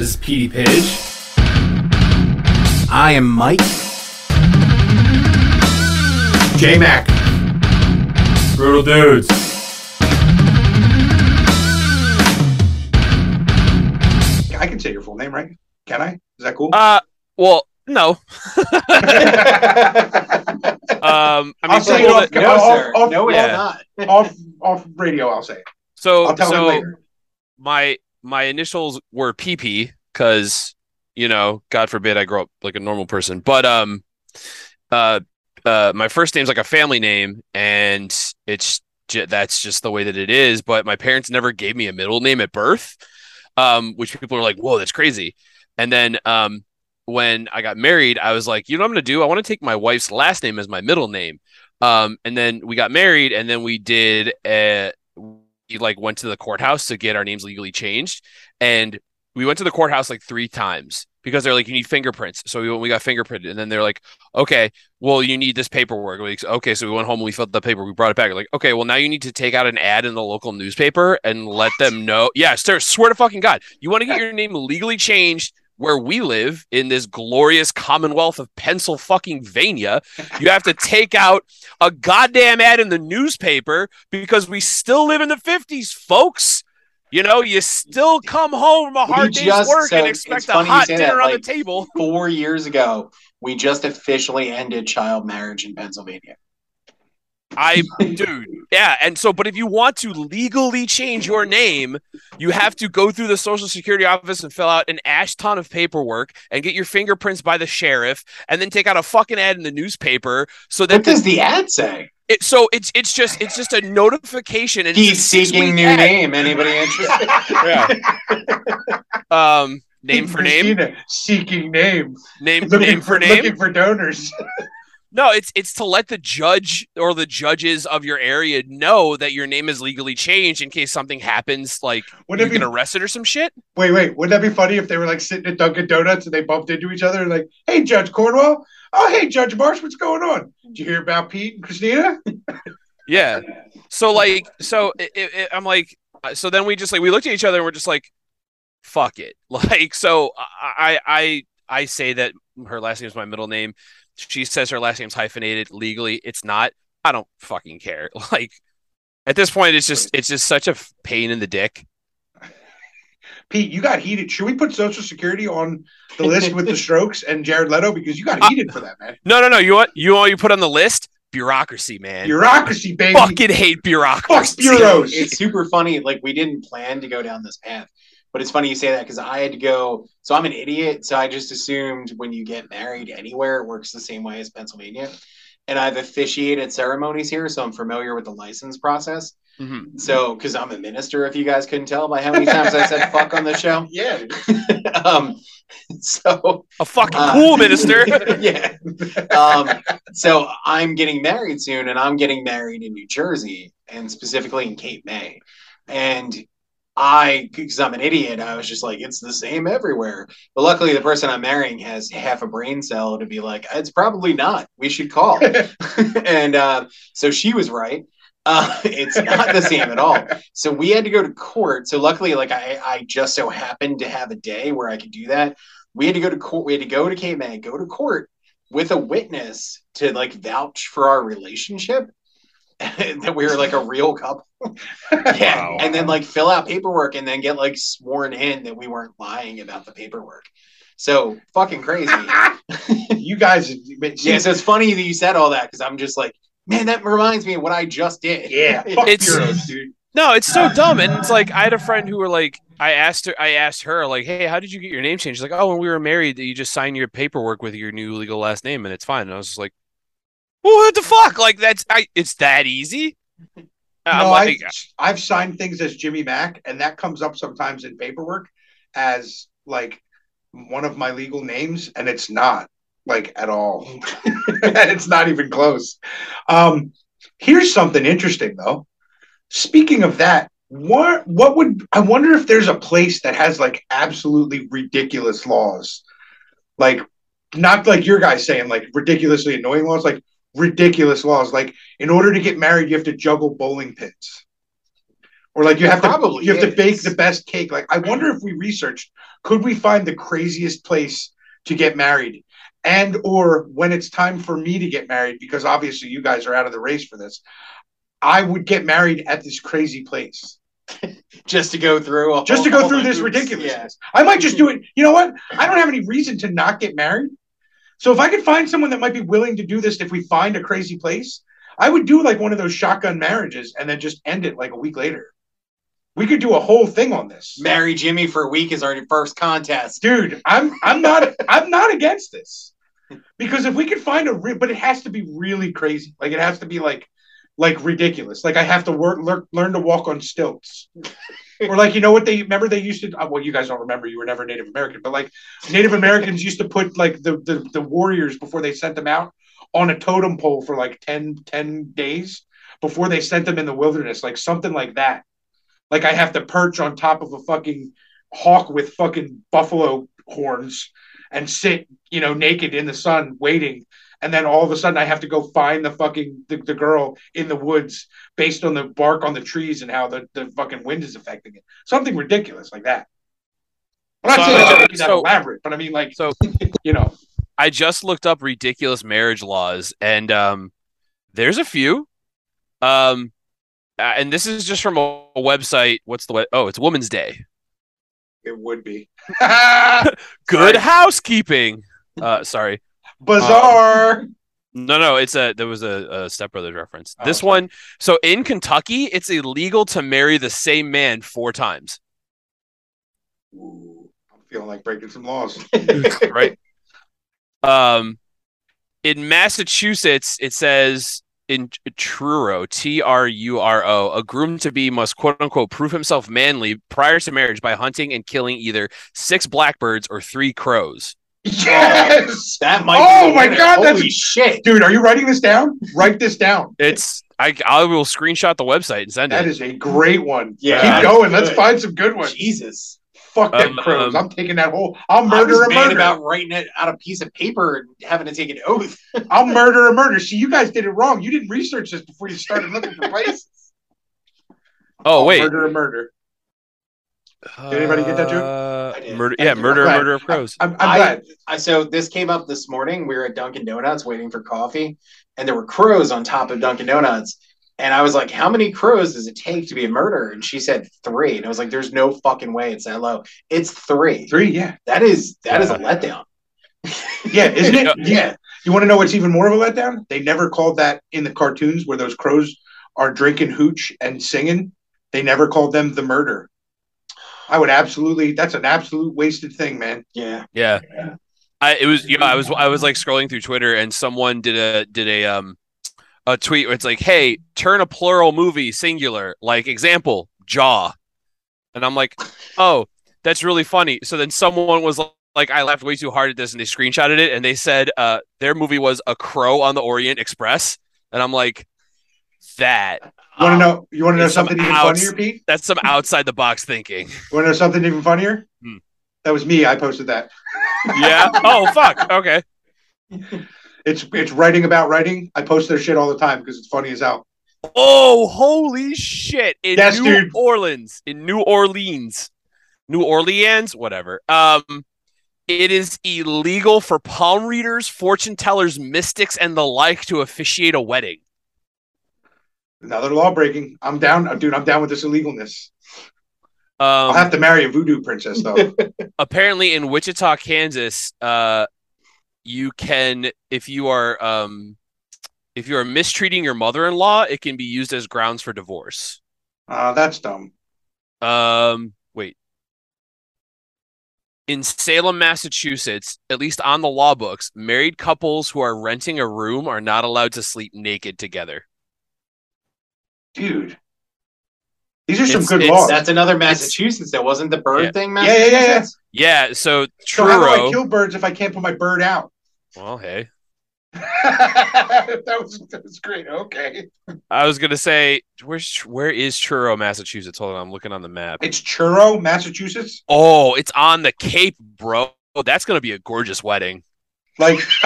This is Petey Pidge. I am Mike. J Mac. Brutal Dudes. I can say your full name, right? Can I? Is that cool? Uh, well, no. Um, I mean, I'll say it off, that- No, off, sir. off, no, yeah. not. off, off radio. I'll say it. so I'll tell so him later. my my initials were PP because you know, God forbid I grow up like a normal person. But um, uh, uh, my first name's like a family name, and it's ju- that's just the way that it is. But my parents never gave me a middle name at birth, um, which people are like, "Whoa, that's crazy." And then um, when I got married, I was like, you know what I'm gonna do? I want to take my wife's last name as my middle name. Um, and then we got married, and then we did a we like went to the courthouse to get our names legally changed, and we went to the courthouse like three times because they're like, you need fingerprints. So we we got fingerprinted, and then they're like, okay, well, you need this paperwork. Like, okay, so we went home and we filled the paper. We brought it back. We're like, okay, well, now you need to take out an ad in the local newspaper and let them know. Yeah, sir, swear to fucking God, you want to get your name legally changed where we live in this glorious Commonwealth of Pennsylvania. You have to take out a goddamn ad in the newspaper because we still live in the 50s, folks. You know, you still come home from a We hard day's just- work so and expect a hot dinner that, on the table. Four years ago, we just officially ended child marriage in Pennsylvania. I, dude, yeah. And so, but if you want to legally change your name, you have to go through the social security office and fill out an ash ton of paperwork and get your fingerprints by the sheriff and then take out a fucking ad in the newspaper so that What does the ad say? it, so it's it's just it's just a notification and He's seeking new ad. name. Anybody interested? Yeah. Um, name for name, seeking name. name Looking name for name. Looking for donors. No, it's it's to let the judge or the judges of your area know that your name is legally changed in case something happens, like Wouldn't you it get arrested or some shit. wait, wait. Wouldn't that be funny if they were like sitting at Dunkin' Donuts and they bumped into each other? And like, hey, Judge Cornwall. Oh, hey, Judge Marsh. What's going on? Did you hear about Pete and Christina? Yeah. So like, so it, it, it- I'm like, uh, so then we just like we looked at each other and we're just like, fuck it. Like, so I I I say that her last name is my middle name. She says her last name's hyphenated legally. It's not. I don't fucking care. Like, at this point, it's just it's just such a pain in the dick. Pete, you got heated. Should we put Social Security on the list with the Strokes and Jared Leto because you got heated for that, man? No, no, no. You want you all you put on the list bureaucracy, man. Bureaucracy, baby. fucking hate bureaucracy. Fuck bureaus. it's super funny. Like we didn't plan to go down this path, but it's funny you say that because I had to go. So I'm an idiot. So I just assumed when you get married anywhere, it works the same way as Pennsylvania. And I've officiated ceremonies here, so I'm familiar with the license process. Mhm. So, because I'm a minister, if you guys couldn't tell by how many times I said "fuck" on the show, Yeah. um, so A fucking Uh, cool minister. yeah. Um, so I'm getting married soon, and I'm getting married in New Jersey, and specifically in Cape May. And I, because I'm an idiot, I was just like, it's the same everywhere. But luckily, the person I'm marrying has half a brain cell to be like, it's probably not. We should call. and uh, so she was right. Uh, it's not the same at all. So we had to go to court. So luckily, like I, I just so happened to have a day where I could do that. We had to go to court. We had to go to May, go to court with a witness to like vouch for our relationship. that we were like a real couple. yeah. Wow. And then like fill out paperwork and then get like sworn in that we weren't lying about the paperwork. So fucking crazy. you guys, yeah, so it's funny that you said all that because I'm just like, man, that reminds me of what I just did. yeah, fuck It's- bureaus, dude. No, it's so dumb. And it's like I had a friend who were like, I asked her, I asked her, like, hey, how did you get your name changed? She's like, oh, when we were married, you just sign your paperwork with your new legal last name, and it's fine. And I was just like, well, what the fuck? Like that's, I, it's that easy. I'm no, like, I've, I've signed things as Jimmy Mack, and that comes up sometimes in paperwork as like one of my legal names, and it's not like at all. and it's not even close. Um, here's something interesting though. Speaking of that, what what would I wonder if there's a place that has like absolutely ridiculous laws, like not like your guys saying like ridiculously annoying laws, like ridiculous laws. Like in order to get married, you have to juggle bowling pins. Or like you have Probably to you have to bake the best cake. Like I wonder if we researched, could we find the craziest place to get married? And or when it's time for me to get married, because obviously you guys are out of the race for this, I would get married at this crazy place. just to go through Just to go through this hoops. ridiculousness. I might just do it. You know what? I don't have any reason to not get married. So if I could find someone that might be willing to do this if we find a crazy place, I would do like one of those shotgun marriages and then just end it like a week later. We could do a whole thing on this. Marry Jimmy for a week is our first contest. Dude, I'm I'm not I'm not against this. Because if we could find a re- but it has to be really crazy. Like it has to be like like ridiculous. Like I have to work learn, learn to walk on stilts. Or like you know what they remember they used to uh, well you guys don't remember you were never Native American but like Native Americans used to put like the, the the warriors before they sent them out on a totem pole for like 10 10 days before they sent them in the wilderness like something like that. Like I have to perch on top of a fucking hawk with fucking buffalo horns and sit, you know, naked in the sun waiting. And then all of a sudden I have to go find the fucking the, the girl in the woods based on the bark on the trees and how the, the fucking wind is affecting it. Something ridiculous like that. I'm not So, saying uh, that so- elaborate, but I mean like So you know. I just looked up ridiculous marriage laws, and um, there's a few. Um, uh, and this is just from a, a website. What's the web? Oh, it's Woman's Day. It would be. Good Sorry. housekeeping. Uh, sorry. Bizarre. No, no, it's a there was a, a Step Brothers reference. Oh, this sorry. one, so in Kentucky, it's illegal to marry the same man four times. Ooh, I'm feeling like breaking some laws. right? Um, in Massachusetts, it says in Truro, T R U R O, a groom to be must quote unquote prove himself manly prior to marriage by hunting and killing either six blackbirds or three crows. Yes. That might. Oh be my winner. God, Holy that's- shit! Dude, are you writing this down? Write this down. It's I I will screenshot the website and send That That is a great one. Yeah, Keep going. Let's find some good ones. Jesus. Fuck them Um, crows. um, I'm taking that whole. I'll I murder was a mad murder. about writing it out a piece of paper and having to take an oath. I'll murder a murder. See, you guys did it wrong. You didn't research this before you started looking for places. oh I'll wait, murder a murder. Did anybody get that joke? Uh, I did. Murder, yeah, murder, I'm murder of crows. I'm, I'm I- glad. I so this came up this morning. We were at Dunkin' Donuts waiting for coffee, and there were crows on top of Dunkin' Donuts. And I was like, "How many crows does it take to be a murderer?" And she said three. And I was like, "There's no fucking way it's that low. It's three. Three, yeah, That is that is a letdown." yeah, isn't it? Yeah. Yeah. You want to know what's even more of a letdown? They never called that in the cartoons where those crows are drinking hooch and singing. They never called them the murder. I would absolutely. That's an absolute wasted thing, man. Yeah. Yeah. I it was you know I was I was like scrolling through Twitter and someone did a did a um a tweet where it's like hey turn a plural movie singular like example Jaw and I'm like oh that's really funny so then someone was like I laughed way too hard at this and they screenshotted it and they said uh their movie was A Crow on the Orient Express and I'm like that You want to know? You want to know something even outs- funnier, Pete? that's some outside the box thinking You want to know something even funnier? Hmm. That was me. I posted that. yeah oh fuck okay It's it's writing about writing. I post their shit all the time because it's funny as hell. Oh, holy shit. In Yes, New dude. Orleans. In New Orleans. New Orleans, whatever. Um it is illegal for palm readers, fortune tellers, mystics, and the like to officiate a wedding. Another law breaking. I'm down, uh, dude. I'm down with this illegalness. I'll Um, have to marry a voodoo princess though. apparently in Wichita, Kansas, uh, you can, if you are, um, if you are mistreating your mother-in-law, it can be used as grounds for divorce. uh, that's dumb. Um, wait. In Salem, Massachusetts, at least on the law books, married couples who are renting a room are not allowed to sleep naked together. Dude. These are some It's- good it's- laws. That's another Massachusetts. That wasn't the bird Yeah. thing. Yeah, yeah, yeah, yeah. Yeah, so so how do I Truro. kill birds if I can't put my bird out? Well, hey, that was that was great. Okay, I was gonna say, where's where is Truro, Massachusetts? Hold on, I'm looking on the map. it's Churro, Massachusetts. Oh, it's on the Cape, bro. Oh, that's gonna be a gorgeous wedding. Like,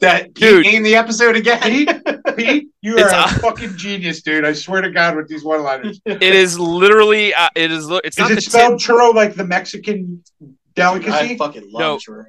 That Dude. Pete named the episode again. Pete, Pete, you It's are a a- fucking genius, dude. I swear to God, with these one-liners. It is literally. Uh, it is. It's Is not it the spelled churro like the Mexican I delicacy? fucking love No. churros.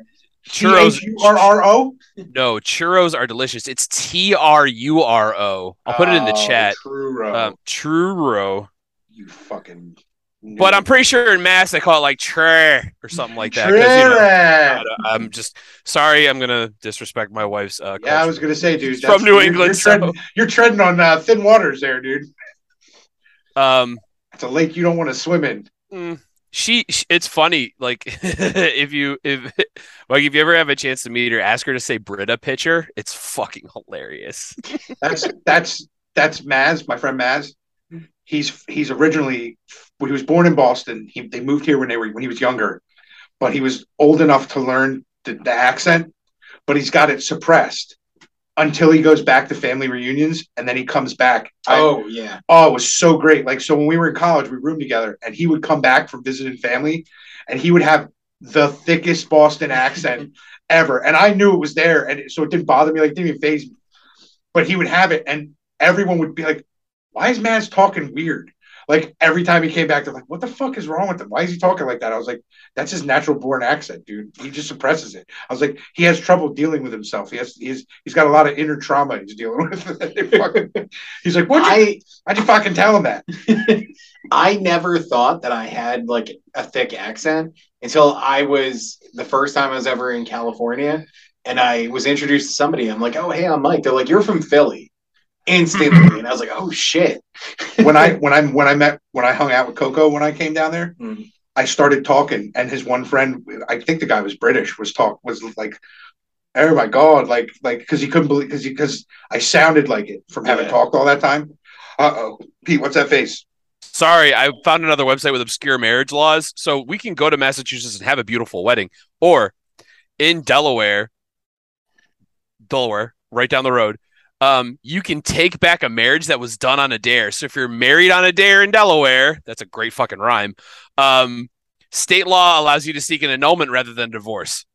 churros. T-H-U-R-R-O? No, churros are delicious. It's T R U R O. I'll put it in the Oh, chat. Churro. Um, churro. you fucking. But I'm pretty sure in mass they call it like tre or something like that. you know, I'm just sorry. I'm gonna disrespect my wife's. Uh, Yeah, I was gonna say, dude. From New you're- England, You're so- treading, you're treading on uh, thin waters there, dude. Um, It's a lake you don't want to swim in. mm, she, It's funny. Like if you if like if you ever have a chance to meet her, ask her to say Brita pitcher. It's fucking hilarious. That's that's that's Maz, my friend Maz. He's he's originally when he was born in Boston. He they moved here when they were when he was younger, but he was old enough to learn the, the accent, but he's got it suppressed until he goes back to family reunions, and then he comes back. I- Oh yeah. Oh, it was so great. Like, so when we were in college, we roomed together, and he would come back from visiting family, and he would have the thickest Boston accent ever. And I knew it was there, and it- so it didn't bother me, like, it didn't even phase me. But he would have it, and everyone would be like, why is Maz talking weird? Like, every time he came back, they're like, what the fuck is wrong with him? Why is he talking like that? I was like, that's his natural born accent, dude. He just suppresses it. I was like, he has trouble dealing with himself. He has, he's, he's got a lot of inner trauma he's dealing with. Fucking- he's like, what? I How'd you fucking tell him that? I never thought that I had like a thick accent until I was the first time I was ever in California and I was introduced to somebody. I'm like, oh hey, I'm Mike. They're like, you're from Philly. Instantly. and I was like, oh shit. When I when I when I met when I hung out with Coco when I came down there, Mm. I started talking, and his one friend, I think the guy was British, was talk was like, oh my god, like like because he couldn't believe because he because I sounded like it from having Yeah. talked all that time. Uh oh, Pete, what's that face? Sorry, I found another website with obscure marriage laws. So we can go to Massachusetts and have a beautiful wedding, or in Delaware, Delaware, right down the road. Um, you can take back a marriage that was done on a dare. So if you're married on a dare in Delaware, that's a great fucking rhyme. Um, state law allows you to seek an annulment rather than divorce.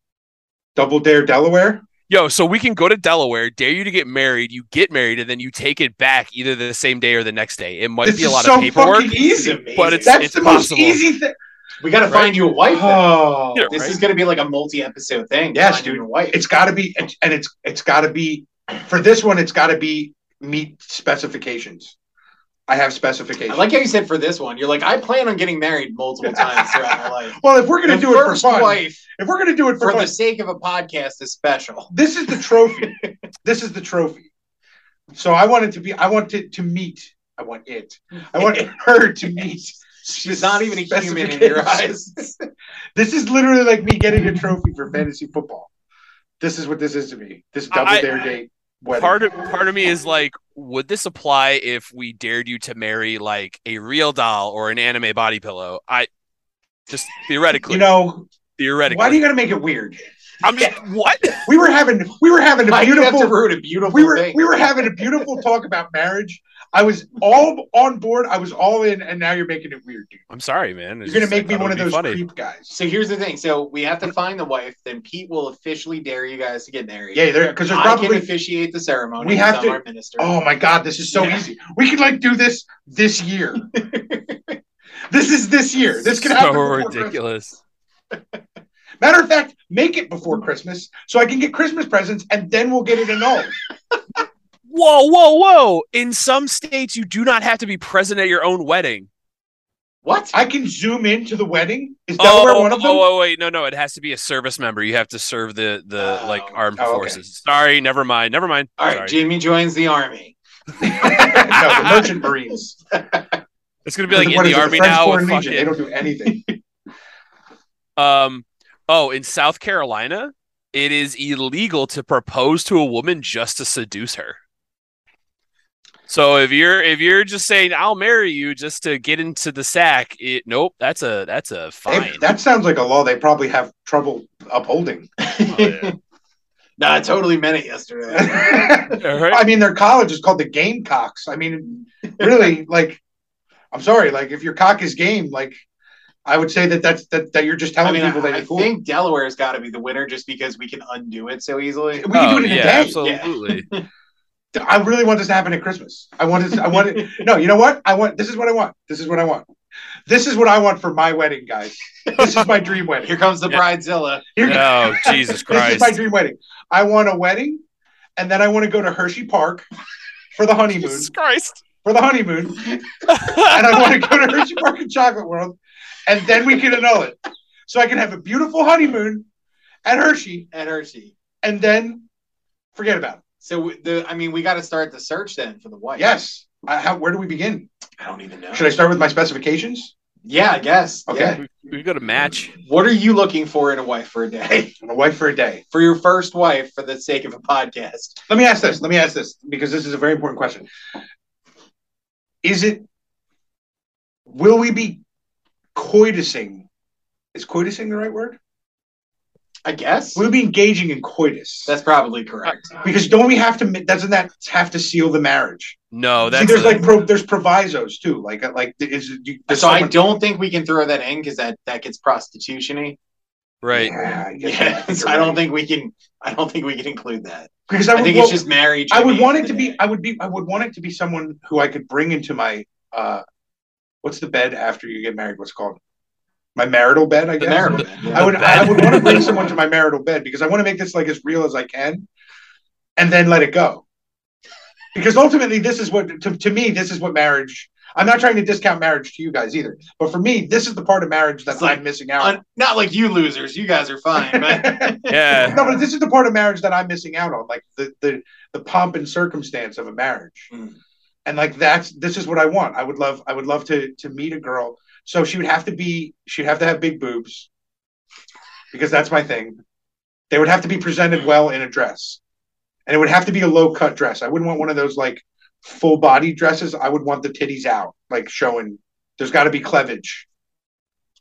Double Dare Delaware. Yo, so we can go to Delaware, dare you to get married, you get married, and then you take it back either the same day or the next day. It might This be a lot so of paperwork. fucking easy. but it's- That's the possible. most easy thing. We gotta Right. find you a wife. then. Oh, Yeah, This right? is gonna be like a multi-episode thing. Yes, finding dude. your wife. it's got to be, and it's it's got to be for this one. It's got to be meet specifications. I have I specifications. like how you said for this one, you're like, I plan on getting married multiple times throughout my life. well, if we're gonna The do it for fun, wife, if we're gonna do it for, for fun, the sake of a podcast, is special. this is the trophy. this is the trophy. So I wanted to be. I want to to meet. I want it. I want her to meet. She's not even a human in your eyes. This is literally like me getting a trophy for fantasy football. This is what this is to me. This double I- dare date. Wedding. part of part of me is like, would this apply if we dared you to marry like a real doll or an anime body pillow? I just theoretically, you know, theoretically. why do you got to make it weird? I'm just what? We were having we were having a Why do you have to beautiful a beautiful we were thing? we were having a beautiful talk about marriage. I was all on board. I was all in, and now you're making it weird, dude. I'm sorry, man. It's You're gonna make me one of those funny. creep guys. So here's the thing. So we have to find the wife. Then Pete will officially dare you guys to get married. Yeah, there because there's I can probably. officiate the ceremony. We have to- our minister. Oh my god, this is so Yeah. easy. We could like do this this year. this is this year. This can so happen. before Christmas. ridiculous. Matter of fact, make it before Christmas so I can get Christmas presents, and then we'll get it annulled. Whoa, whoa, whoa! In some states, you do not have to be present at your own wedding. What? I can zoom into the wedding. Is Delaware oh, one of them? oh, oh, wait, no, no, it has to be a service member. You have to serve the the Oh. like armed Oh, okay. forces. Sorry, never mind, never mind. All right, Sorry. Jimmy joins the army. no, the Merchant Marines. It's gonna be like in the army French now. Foreign With Legion. They don't do anything. um, oh, in South Carolina, it is illegal to propose to a woman just to seduce her. So if you're if you're just saying I'll marry you just to get into the sack, it nope, that's a that's a They- fine. that sounds like a law they probably have trouble upholding. Oh, yeah. no, I totally meant it yesterday. All right. I mean, their college is called the Gamecocks. I mean, really, like, I'm sorry, like, if your cock is game, like, I would say that that's that, that you're just I telling mean, people I, that I you're cool. think Delaware's got to be the winner just because we can undo it so easily. we can Oh, do it in oh, yeah, a day. absolutely. I really want this to happen at Christmas. I want this. I want it. No, you know what? I want. This is what I want. This is what I want. This is what I want for my wedding, guys. This is my dream wedding. Here comes the Yeah. bridezilla. Here, Oh, Jesus Christ! this is my dream wedding. I want a wedding, and then I want to go to Hershey Park for the honeymoon. Jesus Christ. For the honeymoon, and I want to go to Hershey Park and Chocolate World, and then we can annul it, so I can have a beautiful honeymoon at Hershey, at Hershey. and then forget about it. So the, I mean, we got to start the search then for the wife. Yes. I, how, where do we begin? I don't even know. Should I start with my specifications? Yeah, I guess. Okay. Yeah. We got a match. What are you looking for in a wife for a day? I'm a wife for a day. For your first wife, for the sake of a podcast. Let me ask this. Let me ask this because this is a very important question. Is it? Will we be coitusing? Is coitusing the right word? I guess we'll be engaging in coitus? that's probably correct. because don't we have to? Doesn't that have to seal the marriage? No, that's See, there's a- like pro, there's provisos too. Like like is you, does So I don't think we can throw that in because that that gets prostitution-y. right. Yeah, I, guess- Yeah, so I don't right. think we can. I don't think we can include that. because I, I would, think well, it's just marriage. I would want it to be. I would be. I would want it to be someone who I could bring into my. uh What's the bed after you get married? What's called? My marital bed. I the guess. marital. bed, yeah. I would. bed. I would want to bring someone to my marital bed because I want to make this like as real as I can, and then let it go. Because ultimately, this is what to, to me. This is what marriage. I'm not trying to discount marriage to you guys either, but for me, this is the part of marriage that like I'm missing out. Un- not like you losers. You guys are fine, but Yeah. no, but this is the part of marriage that I'm missing out on, like the the the pomp and circumstance of a marriage, Mm. and like that's this is what I want. I would love I would love to to meet a girl. So she would have to be she'd have to have big boobs, because that's my thing. They would have to be presented well in a dress, and it would have to be a low cut dress. I wouldn't want one of those like full body dresses. I would want the titties out, like showing. There's got to be cleavage.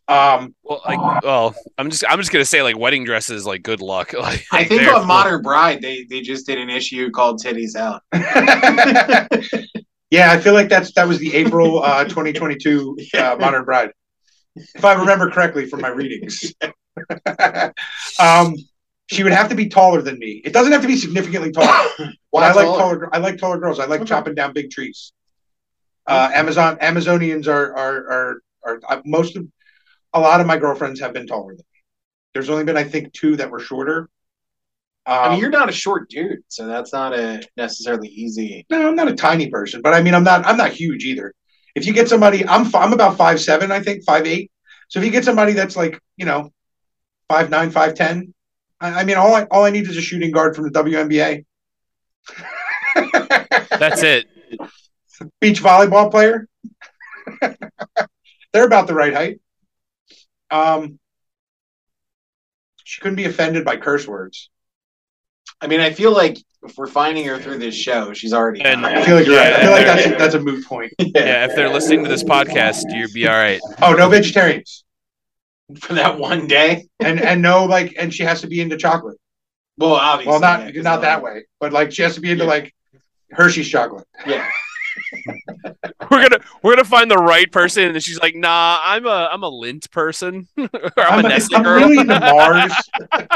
Um, Well, like, well, I'm just, I'm just gonna say, like, wedding dresses, like, good luck. Like, I think on Modern Bride they they just did an issue called "Titties Out." yeah, I feel like that's that was the April uh, 2022 uh, Modern Bride, if I remember correctly from my readings. um, she would have to be taller than me. It doesn't have to be significantly taller. Why I like taller? taller. I like taller girls. I like Okay. chopping down big trees. Uh, Amazon Amazonians are are are are uh, most of a lot of my girlfriends have been taller than me. There's only been I think two that were shorter. Um, I mean, you're not a short dude, so that's not a necessarily easy. No, I'm not a tiny person, but I mean, I'm not. I'm not huge either. If you get somebody, I'm I'm about five seven, I think five eight. So if you get somebody that's like you know five nine, five ten, I, I mean, all I all I need is a shooting guard from the WNBA. That's it. Beach volleyball player. They're about the right height. Um, she couldn't be offended by curse words. I mean, I feel like if we're finding her through this show, she's already. And- uh, I feel like you're right. I feel like that's a, that's a moot point. Yeah, if they're listening to this podcast, you'll be all right. Oh, no vegetarians, for that one day. and and no like, and she has to be into chocolate. Well, obviously, Well, not yeah, 'cause not of- that way, but like she has to be into Yeah. like Hershey's chocolate. Yeah, We're gonna, we're gonna find the right person, and she's like, "Nah, I'm a, I'm a Lindt person, or I'm, I'm, a a- Nestle I'm girl." really into Mars.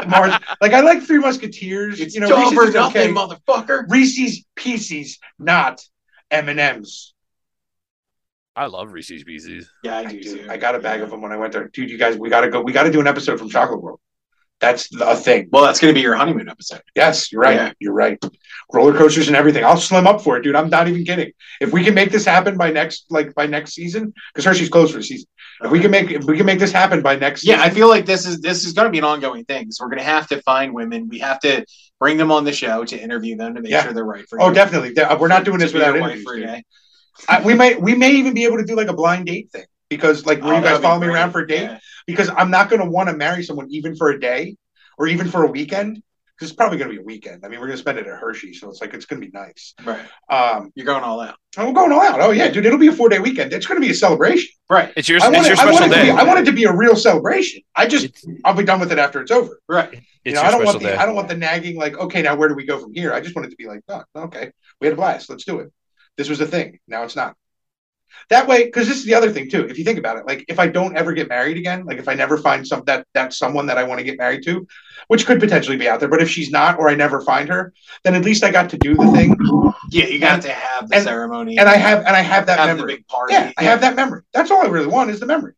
Mars, like I like Three Musketeers. it's you know, Reese's for is nothing, okay. motherfucker. Reese's Pieces, not M and M's. I love Reese's Pieces. Yeah, I I do. do. too. I got a bag of them when I went there, dude. You guys, we gotta go. We gotta do an episode from Chocolate World. That's the- a thing. Well, that's going to be your honeymoon episode. Yes, you're right. Yeah. You're right. Roller coasters and everything. I'll slim up for it, dude. I'm not even kidding. If we can make this happen by next, like by next season, because Hershey's closed for the season. If we can make, if we can make this happen by next, Yeah, I feel like this is this is going to be an ongoing thing. So we're going to have to find women. We have to bring them on the show to interview them to make Yeah. sure they're right for you. Oh, you. definitely. De- We're not doing this without interviews. for a dude. day. I, we may, we may even be able to do like a blind date thing because, like, where Oh, you guys that'd follow me around for a date. Yeah. Because I'm not going to want to marry someone even for a day or even for a weekend. Because it's probably going to be a weekend. I mean, we're going to spend it at Hershey, so it's like it's going to be nice. Right. Um, You're going all out. and we're going all out. Oh yeah, dude, it'll be a four day weekend. It's going to be a celebration. Right. It's your, I it's want, your it, I, want special to day. be, I want it to be a real celebration. I just, It's, I'll be done with it after it's over. Right. it's you know, your I don't special want the, day. I don't want the nagging like, okay, now where do we go from here? I just want it to be like, oh, okay, we had a blast. Let's do it. This was a thing. Now it's not. That way, because this is the other thing too. If you think about it, like if I don't ever get married again, like if I never find some that that someone that I want to get married to, which could potentially be out there, but if she's not or I never find her, then at least I got to do the thing, Yeah, you got to have the and- ceremony and I have and I have that have the memory. big party. Yeah, I have that memory. That's all I really want is the memory.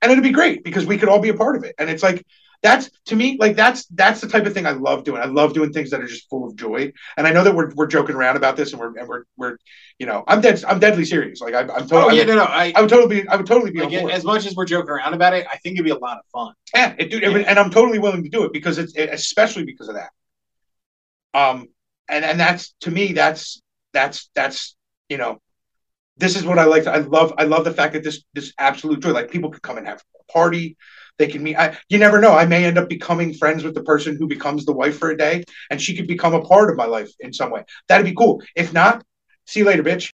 And it'd be great because we could all be a part of it. And it's like that's to me like that's that's the type of thing I love doing. I love doing things that are just full of joy. And I know that we're we're joking around about this and we're and we're we're you know I'm dead I'm deadly serious. Like I, I'm Oh totally yeah, no, no. I, I would totally be I would totally be on as much as we're joking around about it, I think it'd be a lot of fun. Yeah, it, dude, it and I'm totally willing to do it because it's it, especially because of that. Um, and and that's to me that's that's that's you know, this is what I like. I love I love the fact that this this absolute joy. Like people could come and have a party. They can meet. I, you never know. I may end up becoming friends with the person who becomes the wife for a day, and she could become a part of my life in some way. That'd be cool. If not, see you later, bitch.